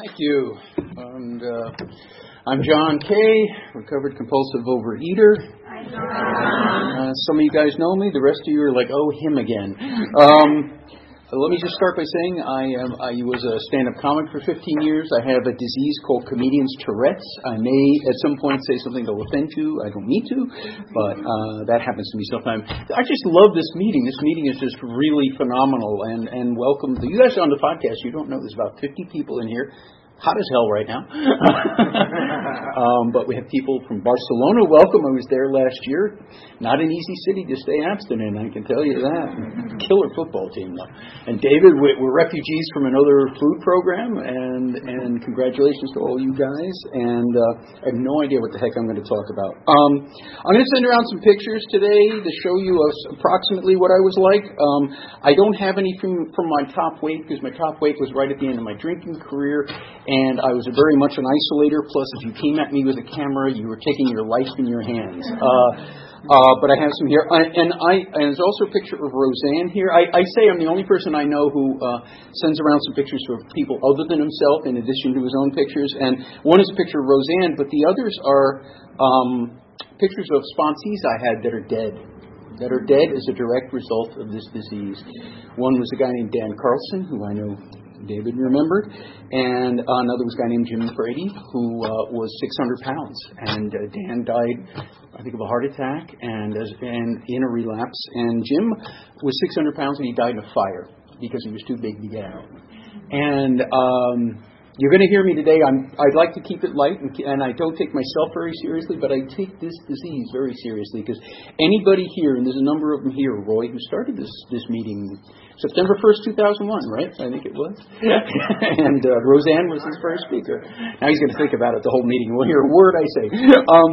thank you. And uh, I'm John Kay, recovered compulsive overeater. Uh, some of you guys know me. The rest of you are like, oh, him again. Um, let me just start by saying I am. I was a stand-up comic for 15 years. I have a disease called comedian's Tourette's. I may at some point say something that will offend you. I don't need to, but uh, that happens to me sometimes. I just love this meeting. This meeting is just really phenomenal. And and welcome. You guys on the podcast. You don't know there's about 50 people in here hot as hell right now. um, but we have people from Barcelona. Welcome. I was there last year. Not an easy city to stay abstinent, I can tell you that. Killer football team, though. And David, we're refugees from another food program, and and congratulations to all you guys. And uh, I have no idea what the heck I'm going to talk about. Um, I'm going to send around some pictures today to show you approximately what I was like. Um, I don't have any from from my top weight because my top weight was right at the end of my drinking career and I was very much an isolator. Plus, if you came at me with a camera, you were taking your life in your hands. Uh, uh, but I have some here, I, and I and there's also a picture of Roseanne here. I, I say I'm the only person I know who uh, sends around some pictures of people other than himself, in addition to his own pictures. And one is a picture of Roseanne, but the others are um, pictures of sponsees I had that are dead that are dead as a direct result of this disease. One was a guy named Dan Carlson, who I know David remembered, and another was a guy named Jim Brady who uh, was 600 pounds, and uh, Dan died, I think, of a heart attack and as, and in a relapse, and Jim was 600 pounds and he died in a fire because he was too big to get out, and. Um, you're going to hear me today. I'm, I'd like to keep it light, and, and I don't take myself very seriously, but I take this disease very seriously because anybody here, and there's a number of them here, Roy, who started this this meeting September 1st, 2001, right? I think it was. and uh, Roseanne was his first speaker. Now he's going to think about it the whole meeting. We'll hear a word I say. Um,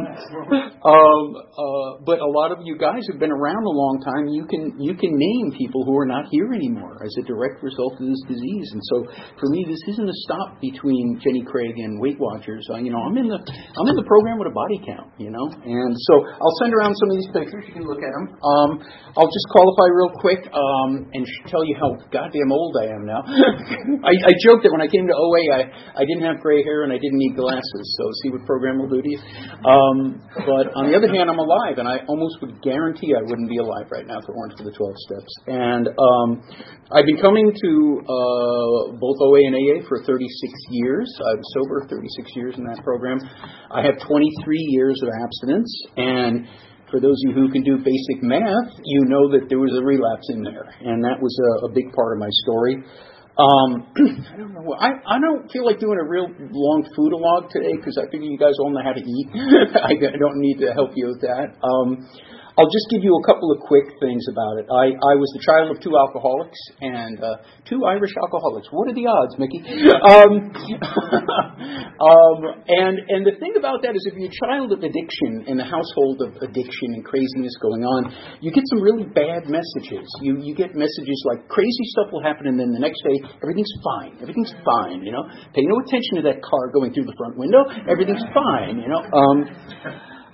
um, uh, but a lot of you guys have been around a long time. You can you can name people who are not here anymore as a direct result of this disease. And so for me, this isn't a stop between Jenny Craig and Weight Watchers. Uh, you know, I'm in the I'm in the program with a body count. You know, and so I'll send around some of these pictures. You can look at them. Um, I'll just qualify real quick um, and tell you how goddamn old I am now. I, I joked that when I came to OA, I, I didn't have gray hair and I didn't need glasses. So see what program will do to you. Um, but on the other hand, I'm alive, and I almost would guarantee I wouldn't be alive right now if it weren't for the 12 steps. And um, I've been coming to uh, both OA and AA for 36 years. I'm sober 36 years in that program. I have 23 years of abstinence and for those of you who can do basic math, you know that there was a relapse in there, and that was a, a big part of my story. Um, I don't know. I I don't feel like doing a real long foodalog today because I figure you guys all know how to eat. I don't need to help you with that. Um, I'll just give you a couple of quick things about it. I, I was the child of two alcoholics and uh, two Irish alcoholics. What are the odds, Mickey? Um, um, and and the thing about that is, if you're a child of addiction in a household of addiction and craziness going on, you get some really bad messages. You you get messages like crazy stuff will happen, and then the next day everything's fine. Everything's fine. You know, pay no attention to that car going through the front window. Everything's fine. You know. Um,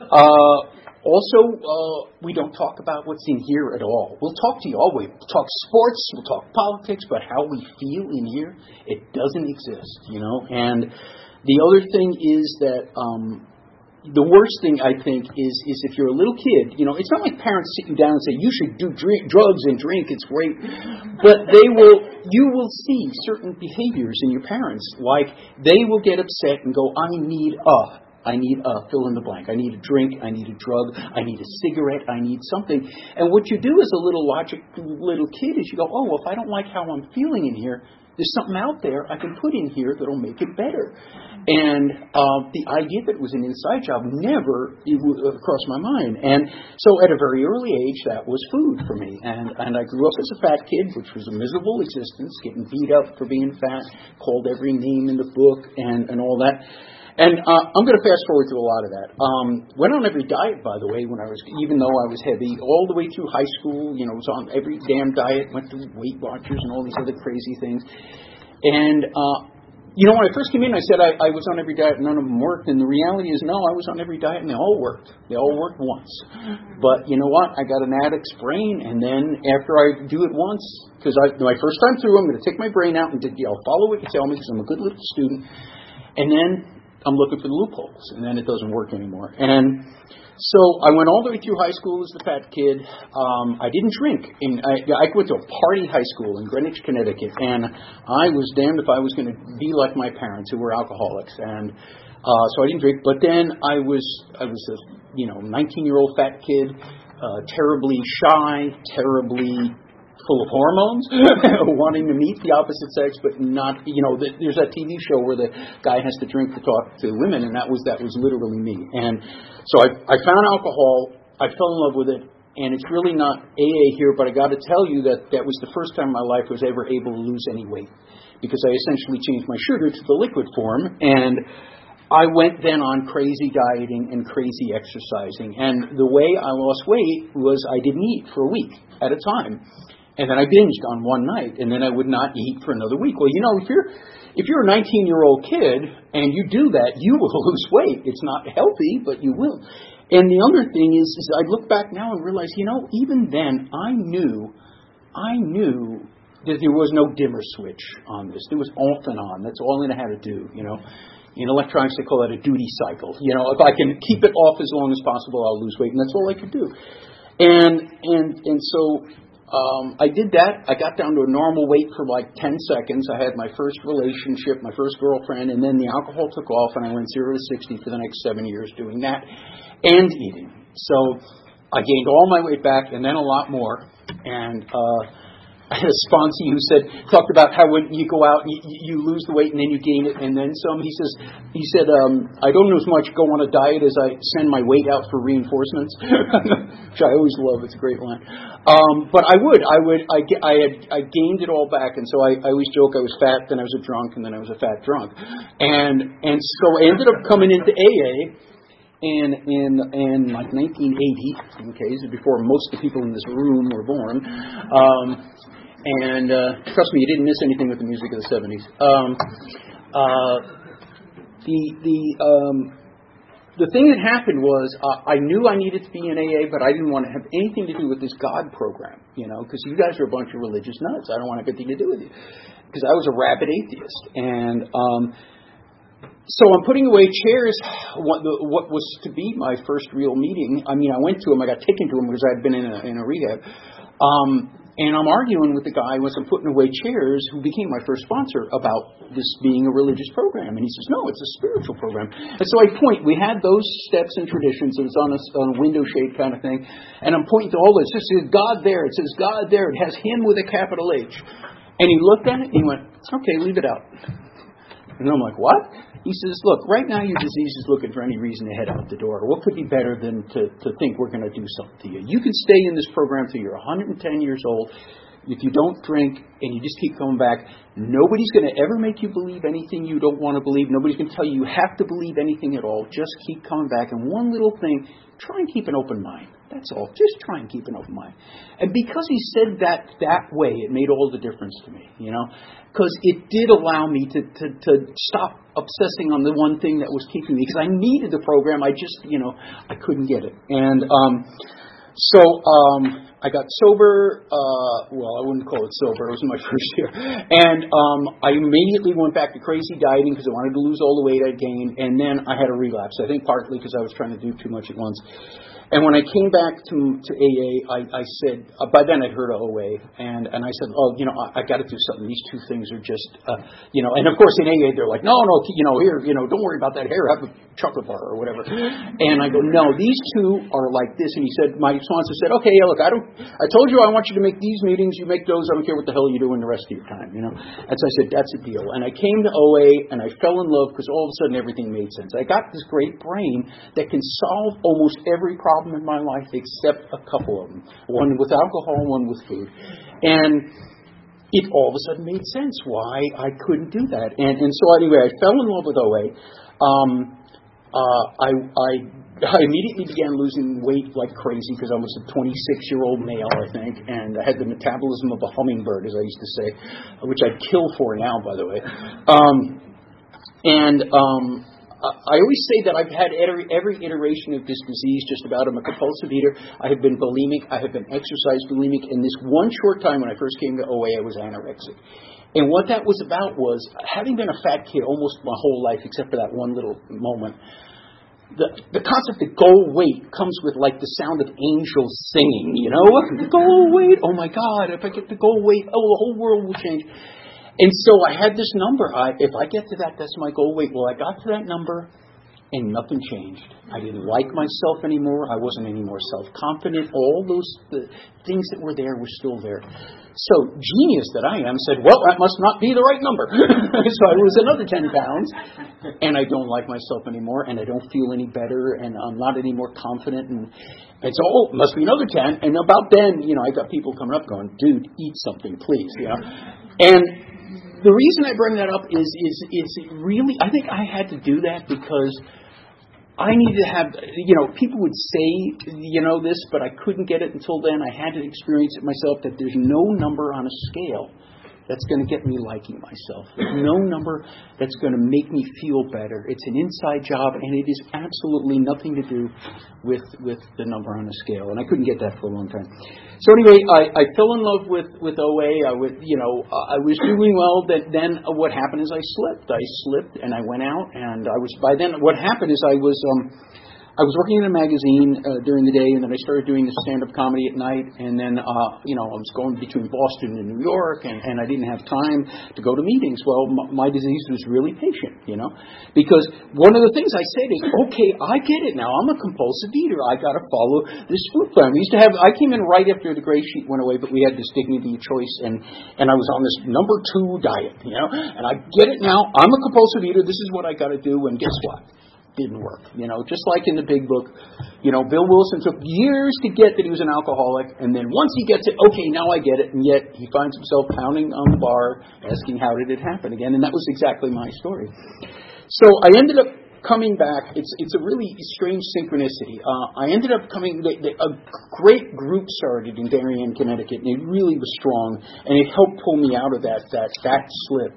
uh, also, uh, we don't talk about what's in here at all. We'll talk to you all. We'll talk sports, we'll talk politics, but how we feel in here, it doesn't exist, you know. And the other thing is that um, the worst thing I think is is if you're a little kid, you know, it's not like parents sit you down and say you should do drink, drugs and drink. It's great, but they will. You will see certain behaviors in your parents, like they will get upset and go, "I need a." I need a fill in the blank. I need a drink. I need a drug. I need a cigarette. I need something. And what you do as a little logic little kid is you go, oh, well, if I don't like how I'm feeling in here, there's something out there I can put in here that'll make it better. And uh, the idea that it was an inside job never crossed my mind. And so at a very early age, that was food for me. And, and I grew up as a fat kid, which was a miserable existence, getting beat up for being fat, called every name in the book, and, and all that. And uh, I'm going to fast forward through a lot of that. Um, went on every diet, by the way, when I was, even though I was heavy, all the way through high school. You know, was on every damn diet. Went through Weight Watchers and all these other crazy things. And uh, you know, when I first came in, I said I, I was on every diet none of them worked. And the reality is, no, I was on every diet and they all worked. They all worked once. But you know what? I got an addict's brain, and then after I do it once, because my first time through, I'm going to take my brain out and I'll follow what you tell me because I'm a good little student. And then I'm looking for the loopholes, and then it doesn't work anymore. And so I went all the way through high school as the fat kid. Um, I didn't drink. In, I, I went to a party high school in Greenwich, Connecticut, and I was damned if I was going to be like my parents, who were alcoholics. And uh, so I didn't drink. But then I was I was a you know 19 year old fat kid, uh, terribly shy, terribly full of hormones, wanting to meet the opposite sex, but not, you know, the, there's that TV show where the guy has to drink to talk to women, and that was that was literally me. And so I, I found alcohol, I fell in love with it, and it's really not AA here, but I got to tell you that that was the first time in my life I was ever able to lose any weight because I essentially changed my sugar to the liquid form and. I went then on crazy dieting and crazy exercising. And the way I lost weight was I didn't eat for a week at a time. And then I binged on one night, and then I would not eat for another week. Well, you know, if you're if you're a 19 year old kid and you do that, you will lose weight. It's not healthy, but you will. And the other thing is, is I look back now and realize, you know, even then I knew, I knew that there was no dimmer switch on this. There was off and on. That's all I had to do, you know. In electronics, they call that a duty cycle. You know, if I can keep it off as long as possible, I'll lose weight, and that's all I could do. And and and so I did that. I got down to a normal weight for like 10 seconds. I had my first relationship, my first girlfriend, and then the alcohol took off, and I went 0 to 60 for the next seven years doing that and eating. So I gained all my weight back and then a lot more. And uh, I had a sponsor who said talked about how when you go out you, you lose the weight and then you gain it and then some. He says he said um, I don't know as much go on a diet as I send my weight out for reinforcements, which I always love. It's a great line. Um, but I would I would I, I had I gained it all back and so I, I always joke I was fat then I was a drunk and then I was a fat drunk and and so I ended up coming into AA in in in like 1980. Okay, this is before most of the people in this room were born. Um, and uh, trust me, you didn't miss anything with the music of the 70s. Um, uh, the the um, the thing that happened was uh, I knew I needed to be in AA, but I didn't want to have anything to do with this God program, you know, because you guys are a bunch of religious nuts. I don't want anything to do with you because I was a rabid atheist, and um, so I'm putting away chairs. What, the, what was to be my first real meeting? I mean, I went to him. I got taken to him because I had been in a, in a rehab. Um, and I'm arguing with the guy as I'm putting away chairs who became my first sponsor about this being a religious program. And he says, no, it's a spiritual program. And so I point, we had those steps and traditions. It was on a, on a window shade kind of thing. And I'm pointing to all this. It says God there. It says God there. It has him with a capital H. And he looked at it and he went, okay, leave it out. And I'm like, what? He says, look, right now your disease is looking for any reason to head out the door. What could be better than to, to think we're going to do something to you? You can stay in this program till you're 110 years old. If you don't drink and you just keep coming back, nobody's going to ever make you believe anything you don't want to believe. Nobody's going to tell you you have to believe anything at all. Just keep coming back. And one little thing, try and keep an open mind. That's all. Just try and keep an open mind. And because he said that that way, it made all the difference to me, you know, because it did allow me to, to, to stop obsessing on the one thing that was keeping me, because I needed the program. I just, you know, I couldn't get it. And um, so um, I got sober. Uh, well, I wouldn't call it sober. It was my first year, and um, I immediately went back to crazy dieting because I wanted to lose all the weight I'd gained, and then I had a relapse. I think partly because I was trying to do too much at once. And when I came back to, to AA, I, I said, uh, by then I'd heard of OA, and, and I said, oh, you know, I, I got to do something. These two things are just, uh, you know, and of course in AA they're like, no, no, you know, here, you know, don't worry about that hair, have a chocolate bar or whatever. And I go, no, these two are like this. And he said, my sponsor said, okay, look, I don't I told you I want you to make these meetings. You make those. I don't care what the hell you do in the rest of your time. You know. And so I said, that's a deal. And I came to OA and I fell in love because all of a sudden everything made sense. I got this great brain that can solve almost every problem in my life except a couple of them. One with alcohol, and one with food. And it all of a sudden made sense why I couldn't do that. And and so anyway, I fell in love with OA. Um, uh, I I I immediately began losing weight like crazy because I was a 26 year old male, I think, and I had the metabolism of a hummingbird, as I used to say, which I'd kill for now, by the way. Um, and um, I always say that I've had every, every iteration of this disease just about. I'm a compulsive eater. I have been bulimic. I have been exercise bulimic. In this one short time when I first came to OA, I was anorexic. And what that was about was having been a fat kid almost my whole life, except for that one little moment the, the concept of goal weight comes with like the sound of angels singing, you know? goal weight, oh my God, if I get the goal weight, oh, the whole world will change. And so I had this number. I, if I get to that, that's my goal weight. Well, I got to that number and nothing changed. I didn't like myself anymore. I wasn't any more self confident. All those the things that were there were still there. So, genius that I am, said, Well, that must not be the right number. so I lose another 10 pounds, and I don't like myself anymore, and I don't feel any better, and I'm not any more confident. And, and so, oh, must be another 10. And about then, you know, I got people coming up going, Dude, eat something, please. You know? And the reason I bring that up is, is, is really, I think I had to do that because I needed to have, you know, people would say, you know, this, but I couldn't get it until then. I had to experience it myself that there's no number on a scale that's going to get me liking myself. There's no number that's going to make me feel better. It's an inside job, and it is absolutely nothing to do with with the number on a scale. And I couldn't get that for a long time. So anyway, I, I fell in love with with OA. I would, you know, I was doing well. That then what happened is I slipped. I slipped, and I went out, and I was by then. What happened is I was. um I was working in a magazine uh, during the day, and then I started doing the stand-up comedy at night. And then, uh, you know, I was going between Boston and New York, and, and I didn't have time to go to meetings. Well, m- my disease was really patient, you know, because one of the things I said is, okay, I get it now. I'm a compulsive eater. I got to follow this food plan. We used to have. I came in right after the gray sheet went away, but we had this dignity choice, and and I was on this number two diet, you know, and I get it now. I'm a compulsive eater. This is what I got to do, and guess what? Didn't work. You know, just like in the big book, you know, Bill Wilson took years to get that he was an alcoholic, and then once he gets it, okay, now I get it, and yet he finds himself pounding on the bar, asking how did it happen again, and that was exactly my story. So I ended up coming back. It's it's a really strange synchronicity. Uh, I ended up coming. A great group started in Darien, Connecticut, and it really was strong, and it helped pull me out of that that that slip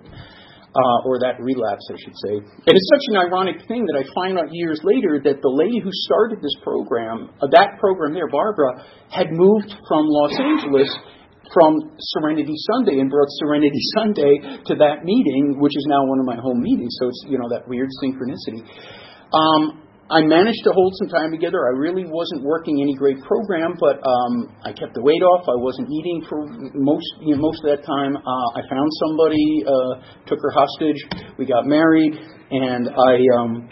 uh, or that relapse, I should say. And it's such an ironic thing that I find out years later that the lady who started this program, uh, that program there, Barbara, had moved from Los Angeles from Serenity Sunday and brought Serenity Sunday to that meeting, which is now one of my home meetings. So it's you know that weird synchronicity. Um, I managed to hold some time together. I really wasn't working any great program, but um, I kept the weight off. I wasn't eating for most you know, most of that time. Uh, I found somebody, uh, took her hostage. We got married, and I um,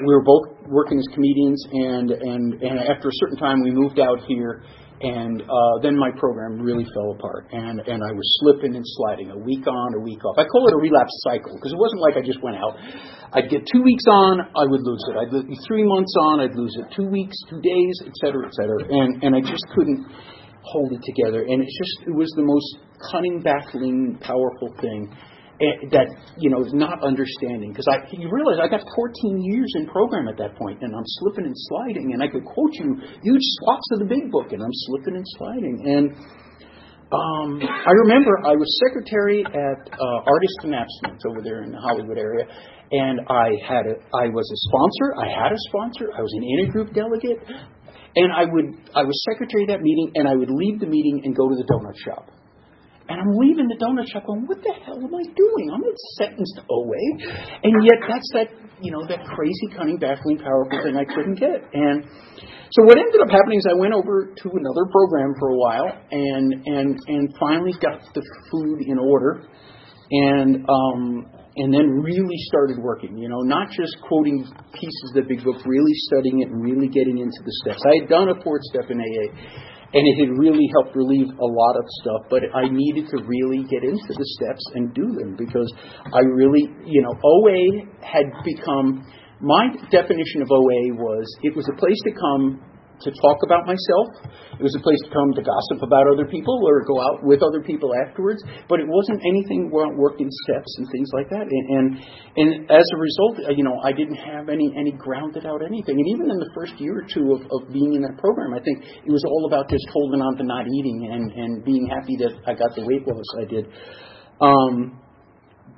we were both working as comedians. And and and after a certain time, we moved out here and uh, then my program really fell apart, and and I was slipping and sliding, a week on, a week off. I call it a relapse cycle because it wasn't like I just went out. I'd get two weeks on, I would lose it. I'd be three months on, I'd lose it. Two weeks, two days, et cetera, et cetera, and and I just couldn't hold it together. And it's just it was the most cunning, baffling, powerful thing that you know is not understanding. Because I you realize I got 14 years in program at that point and I'm slipping and sliding and I could quote you huge swaths of the big book and I'm slipping and sliding. And um, I remember I was secretary at uh, Artists and Abstinence over there in the Hollywood area and I had a I was a sponsor. I had a sponsor. I was an intergroup delegate. And I would I was secretary of that meeting and I would leave the meeting and go to the donut shop and I'm leaving the donut shop going, what the hell am I doing? I'm not sentenced to OA. And yet that's that, you know, that crazy, cunning, baffling, powerful thing I couldn't get. And so what ended up happening is I went over to another program for a while and, and, and finally got the food in order. And, um, and then really started working, you know, not just quoting pieces of the big book, really studying it and really getting into the steps. I had done a fourth step in AA and it had really helped relieve a lot of stuff. But I needed to really get into the steps and do them because I really, you know, OA had become my definition of OA was it was a place to come to talk about myself. It was a place to come to gossip about other people or go out with other people afterwards. But it wasn't anything worked in steps and things like that. And, and and as a result, you know, I didn't have any any grounded out anything. And even in the first year or two of, of being in that program, I think it was all about just holding on to not eating and and being happy that I got the weight loss I did. Um,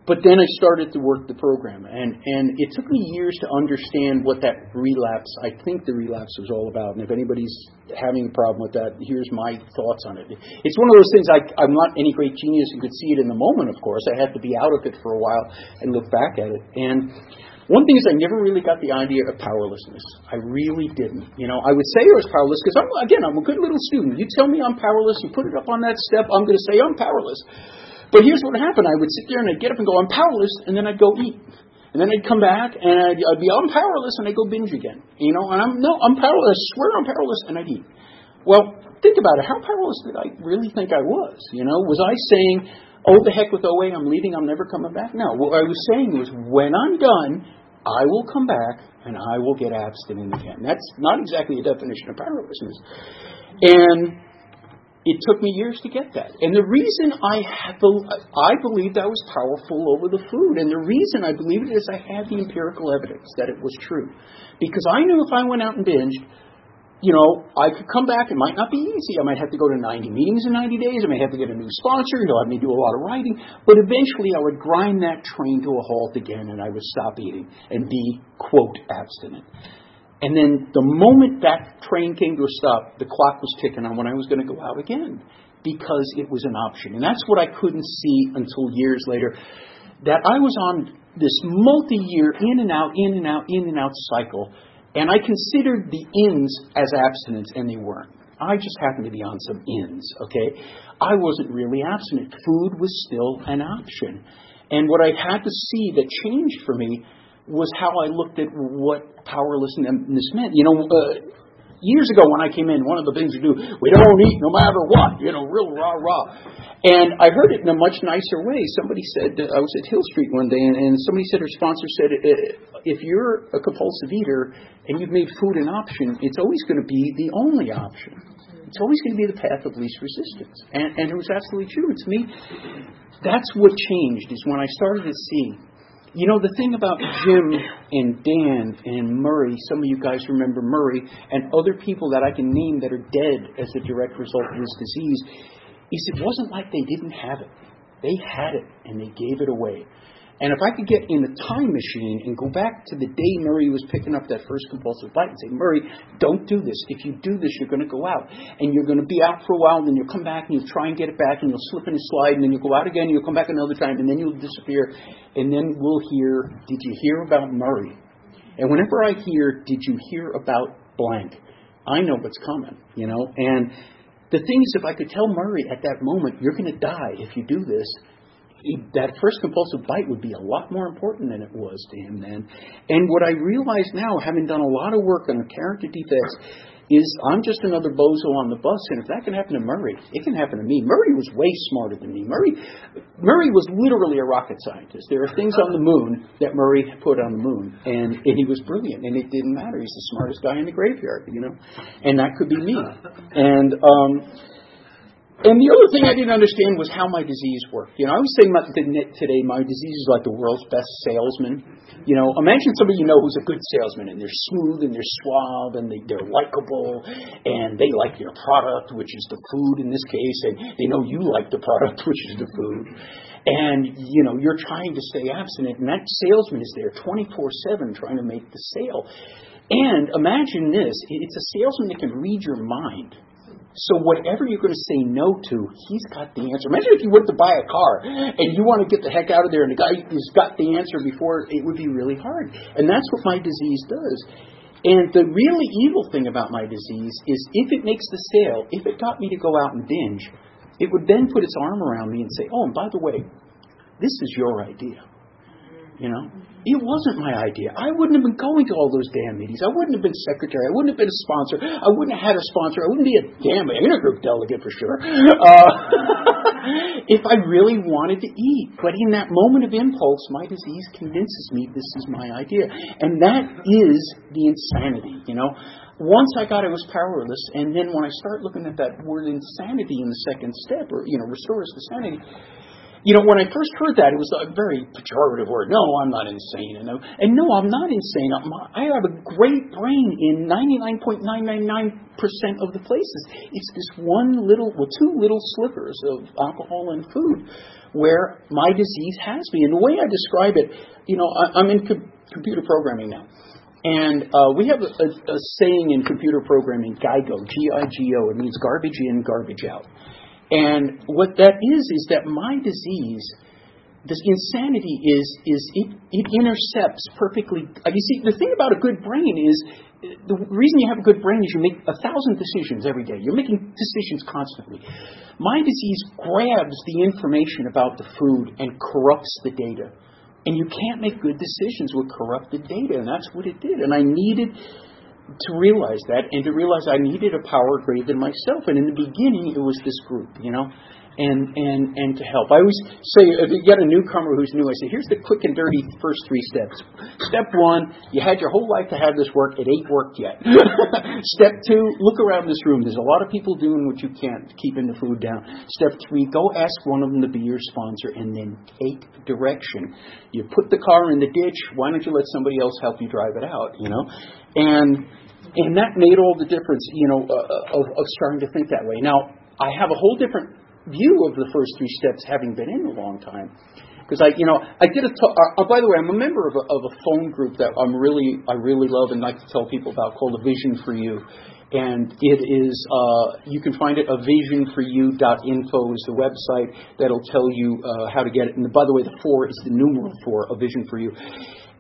but then I started to work the program, and, and it took me years to understand what that relapse, I think the relapse was all about. And if anybody's having a problem with that, here's my thoughts on it. It's one of those things I, I'm not any great genius who could see it in the moment, of course. I had to be out of it for a while and look back at it. And one thing is I never really got the idea of powerlessness. I really didn't. You know, I would say I was powerless because I'm again I'm a good little student. You tell me I'm powerless, you put it up on that step, I'm going to say I'm powerless. But here's what happened. I would sit there and I'd get up and go, I'm powerless, and then I'd go eat. And then I'd come back and I'd, I'd be, I'm powerless, and I'd go binge again. You know, and I'm, no, I'm powerless. I swear I'm powerless, and I'd eat. Well, think about it. How powerless did I really think I was? You know, was I saying, oh, the heck with OA, I'm leaving, I'm never coming back? No. What I was saying was, when I'm done, I will come back and I will get abstinent again. That's not exactly a definition of powerlessness. And it took me years to get that. And the reason I have, the I believed I was powerful over the food, and the reason I believed it is I had the empirical evidence that it was true. Because I knew if I went out and binged, you know, I could come back. It might not be easy. I might have to go to 90 meetings in 90 days. I may have to get a new sponsor. He'll have me do a lot of writing. But eventually I would grind that train to a halt again and I would stop eating and be, quote, abstinent. And then the moment that train came to a stop, the clock was ticking on when I was going to go out again because it was an option. And that's what I couldn't see until years later. That I was on this multi year in and out, in and out, in and out cycle, and I considered the ins as abstinence, and they weren't. I just happened to be on some ins, okay? I wasn't really abstinent. Food was still an option. And what I had to see that changed for me was how I looked at what powerlessness meant. You know, uh, years ago when I came in, one of the things we do, we don't eat no matter what, you know, real rah rah. And I heard it in a much nicer way. Somebody said, I was at Hill Street one day, and, and somebody said, her sponsor said, if you're a compulsive eater and you've made food an option, it's always going to be the only option. It's always going to be the path of least resistance. And, and it was absolutely true. To me, that's what changed, is when I started to see you know, the thing about Jim and Dan and Murray, some of you guys remember Murray, and other people that I can name that are dead as a direct result of this disease, is it wasn't like they didn't have it. They had it, and they gave it away. And if I could get in a time machine and go back to the day Murray was picking up that first compulsive bite and say, Murray, don't do this. If you do this, you're going to go out. And you're going to be out for a while, and then you'll come back and you'll try and get it back, and you'll slip and slide, and then you'll go out again, and you'll come back another time, and then you'll disappear. And then we'll hear, Did you hear about Murray? And whenever I hear, Did you hear about blank? I know what's coming, you know? And the thing is, if I could tell Murray at that moment, You're going to die if you do this that first compulsive bite would be a lot more important than it was to him then. And what I realize now, having done a lot of work on character defects, is I'm just another bozo on the bus, and if that can happen to Murray, it can happen to me. Murray was way smarter than me. Murray, Murray was literally a rocket scientist. There are things on the moon that Murray put on the moon, and, and he was brilliant, and it didn't matter. He's the smartest guy in the graveyard, you know, and that could be me. And um, and the other thing I didn't understand was how my disease worked. You know, I was saying today my disease is like the world's best salesman. You know, imagine somebody you know who's a good salesman and they're smooth and they're suave and they, they're likable and they like your product, which is the food in this case, and they know you like the product, which is the food. And, you know, you're trying to stay abstinent and that salesman is there 24-7 trying to make the sale. And imagine this, it's a salesman that can read your mind. So whatever you're going to say no to, he's got the answer. Imagine if you went to buy a car and you want to get the heck out of there, and the guy has got the answer before it would be really hard. And that's what my disease does. And the really evil thing about my disease is if it makes the sale, if it got me to go out and binge, it would then put its arm around me and say, "Oh, and by the way, this is your idea." You know, it wasn't my idea. I wouldn't have been going to all those damn meetings. I wouldn't have been secretary. I wouldn't have been a sponsor. I wouldn't have had a sponsor. I wouldn't be a damn intergroup delegate for sure. Uh, if I really wanted to eat. But in that moment of impulse, my disease convinces me this is my idea. And that is the insanity, you know. Once I got I was powerless, and then when I start looking at that word insanity in the second step, or, you know, restores the sanity, you know, when I first heard that, it was a very pejorative word. No, I'm not insane. And, and no, I'm not insane. I'm, I have a great brain in 99.999% of the places. It's this one little, well, two little slivers of alcohol and food where my disease has me. And the way I describe it, you know, I, I'm in co- computer programming now. And uh, we have a, a, a saying in computer programming, GIGO, G-I-G-O. It means garbage in, garbage out. And what that is is that my disease, this insanity is is it, it intercepts perfectly. Uh, I mean, see, the thing about a good brain is the reason you have a good brain is you make a thousand decisions every day. You're making decisions constantly. My disease grabs the information about the food and corrupts the data. And you can't make good decisions with corrupted data, and that's what it did. And I needed to realize that and to realize I needed a power greater than myself. And in the beginning, it was this group, you know, and and and to help. I always say, if you get a newcomer who's new, I say, here's the quick and dirty first three steps. Step one, you had your whole life to have this work. It ain't worked yet. Step two, look around this room. There's a lot of people doing what you can't, keeping the food down. Step three, go ask one of them to be your sponsor, and then take direction. You put the car in the ditch. Why don't you let somebody else help you drive it out? You know, and and that made all the difference, you know, uh, of, of starting to think that way. Now, I have a whole different view of the first three steps, having been in a long time. Because I, you know, I did a. T- uh, by the way, I'm a member of a, of a phone group that I'm really, I really love and like to tell people about called A Vision for You, and it is. Uh, you can find it. A vision4you.info is the website that'll tell you uh, how to get it. And by the way, the four is the numeral four. A Vision for You.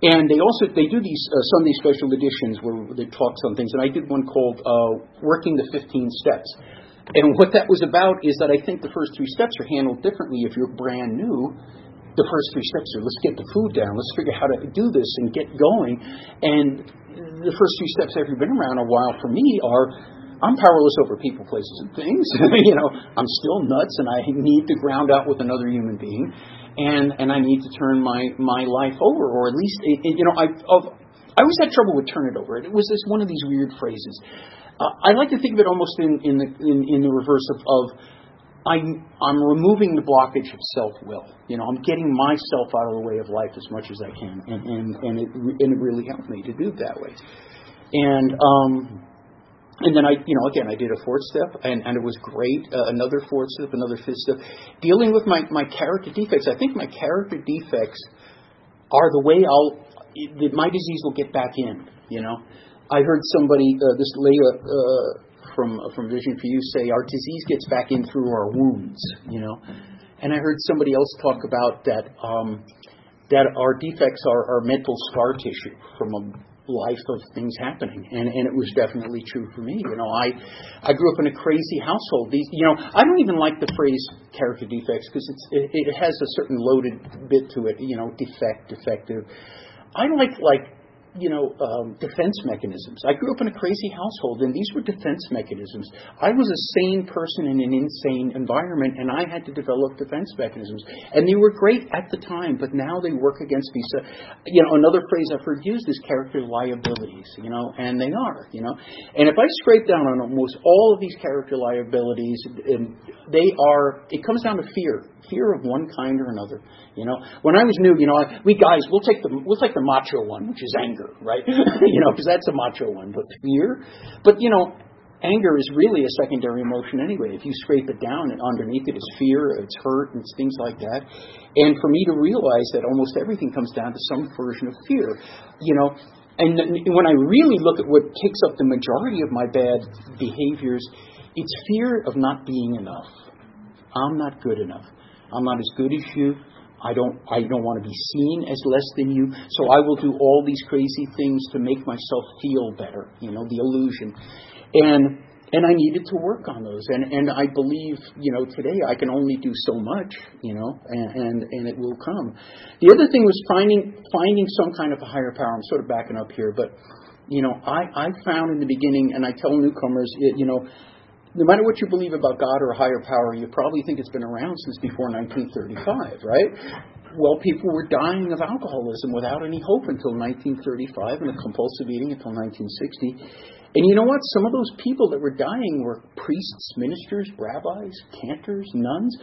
And they also they do these uh, Sunday special editions where they talk on things. And I did one called uh, "Working the 15 Steps." And what that was about is that I think the first three steps are handled differently if you're brand new. The first three steps are let's get the food down, let's figure out how to do this and get going. And the first three steps, if you've been around a while, for me are I'm powerless over people, places, and things. you know, I'm still nuts, and I need to ground out with another human being and and I need to turn my my life over, or at least it, it, you know I of, I always had trouble with turn it over. It was this one of these weird phrases. I like to think of it almost in in the in, in the reverse of, of I'm I'm removing the blockage of self will. You know, I'm getting myself out of the way of life as much as I can, and and and it and it really helped me to do it that way. And um, and then I, you know, again, I did a fourth step, and, and it was great. Uh, another fourth step, another fifth step. Dealing with my, my character defects. I think my character defects are the way I'll, that my disease will get back in, you know. I heard somebody, uh, this Leah uh, from, from Vision for You say, our disease gets back in through our wounds, you know. And I heard somebody else talk about that, um, that our defects are, are mental scar tissue from a life of things happening, and and it was definitely true for me. You know, I I grew up in a crazy household. These, you know, I don't even like the phrase character defects because it's it, it has a certain loaded bit to it. You know, defect, defective. I like like you know, um, defense mechanisms. I grew up in a crazy household, and these were defense mechanisms. I was a sane person in an insane environment, and I had to develop defense mechanisms. And they were great at the time, but now they work against me. So, you know, another phrase I've heard used is character liabilities, you know, and they are, you know. And if I scrape down on almost all of these character liabilities, and they are, it comes down to fear fear of one kind or another. You know, when I was new, you know, we guys, we'll take the we'll take the macho one, which is anger, right? you know, because that's a macho one. But fear, but you know, anger is really a secondary emotion anyway. If you scrape it down, and underneath it is fear, it's hurt, and it's things like that. And for me to realize that almost everything comes down to some version of fear, you know. And when I really look at what takes up the majority of my bad behaviors, it's fear of not being enough. I'm not good enough. I'm not as good as you. I don't I don't want to be seen as less than you. So I will do all these crazy things to make myself feel better, you know, the illusion. And and I needed to work on those. And and I believe, you know, today I can only do so much, you know, and and, and it will come. The other thing was finding finding some kind of a higher power. I'm sort of backing up here, but you know, I I found in the beginning, and I tell newcomers, you know. No matter what you believe about God or a higher power, you probably think it's been around since before 1935, right? Well, people were dying of alcoholism without any hope until 1935 and a compulsive eating until 1960 and you know what? Some of those people that were dying were priests, ministers, rabbis, cantors, nuns.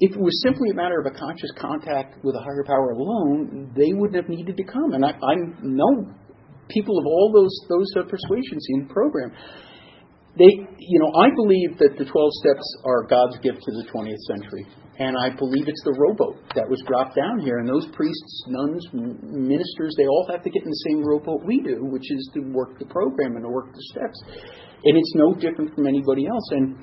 If it was simply a matter of a conscious contact with a higher power alone, they wouldn't have needed to come. And I, I know people of all those those uh, persuasions in program. They, you know, I believe that the 12 steps are God's gift to the 20th century. And I believe it's the rowboat that was dropped down here. And those priests, nuns, ministers, they all have to get in the same rowboat we do, which is to work the program and to work the steps. And it's no different from anybody else. And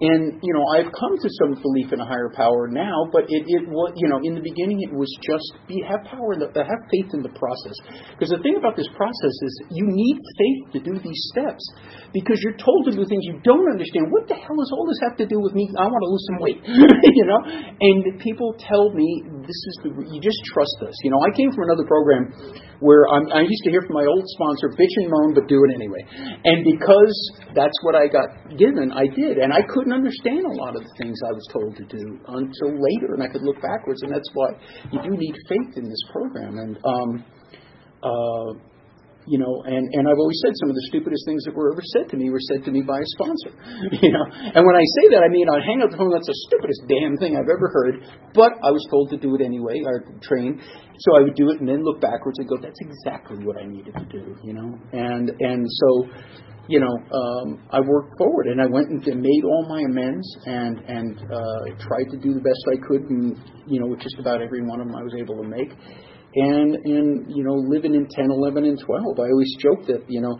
and you know, I've come to some belief in a higher power now, but it, it was you know, in the beginning it was just be have power, the, uh, have faith in the process. Because the thing about this process is you need faith to do these steps, because you're told to do things you don't understand. What the hell does all this have to do with me? I want to lose some weight, you know. And people tell me this is the you just trust us. You know, I came from another program where I'm, I used to hear from my old sponsor, bitch and moan, but do it anyway. And because that's what I got given, I did. And I couldn't understand a lot of the things I was told to do until later, and I could look backwards. And that's why you do need faith in this program. And um, uh, you know, and, and I've always said some of the stupidest things that were ever said to me were said to me by a sponsor, you know. And when I say that, I mean I'd hang up the phone. That's the stupidest damn thing I've ever heard. But I was told to do it anyway, or trained, so I would do it and then look backwards and go, "That's exactly what I needed to do," you know. And and so, you know, um, I worked forward and I went and made all my amends and and uh, tried to do the best I could, and you know, with just about every one of them I was able to make and and you know living in 10 11 and 12 i always joke that you know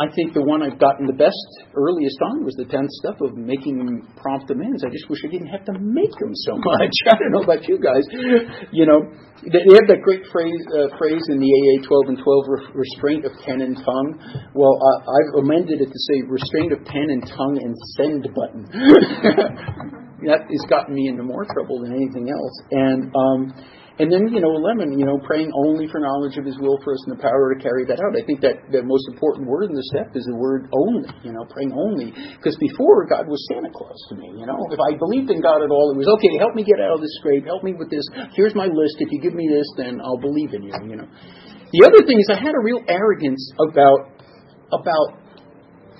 i think the one i've gotten the best earliest on was the 10th step of making prompt amends i just wish i didn't have to make them so much. I don't know about you guys. You know they have that great phrase uh, phrase in the aa 12 and 12 re- restraint of pen and tongue. Well uh, i've amended it to say restraint of pen and tongue and send button. That has gotten me into more trouble than anything else. And um and then, you know, 11, you know, praying only for knowledge of His will for us and the power to carry that out. I think that the most important word in the step is the word only, you know, praying only. Because before, God was Santa Claus to me, you know. If I believed in God at all, it was, okay, help me get out of this scrape, help me with this. Here's my list. If you give me this, then I'll believe in you, you know. The other thing is I had a real arrogance about about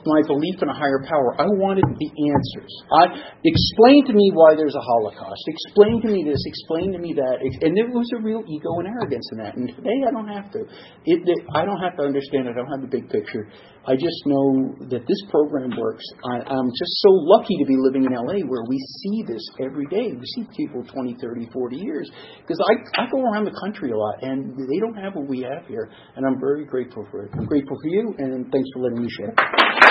my belief in a higher power. I wanted the answers. I explain to me why there's a Holocaust. Explain to me this. Explain to me that. And there was a real ego and arrogance in that. And today I don't have to. It, it, I don't have to understand. I don't have the big picture. I just know that this program works. I, I'm just so lucky to be living in LA where we see this every day. We see people 20, 30, 40 years. Because I, I go around the country a lot and they don't have what we have here. And I'm very grateful for it. I'm grateful for you and thanks for letting me share.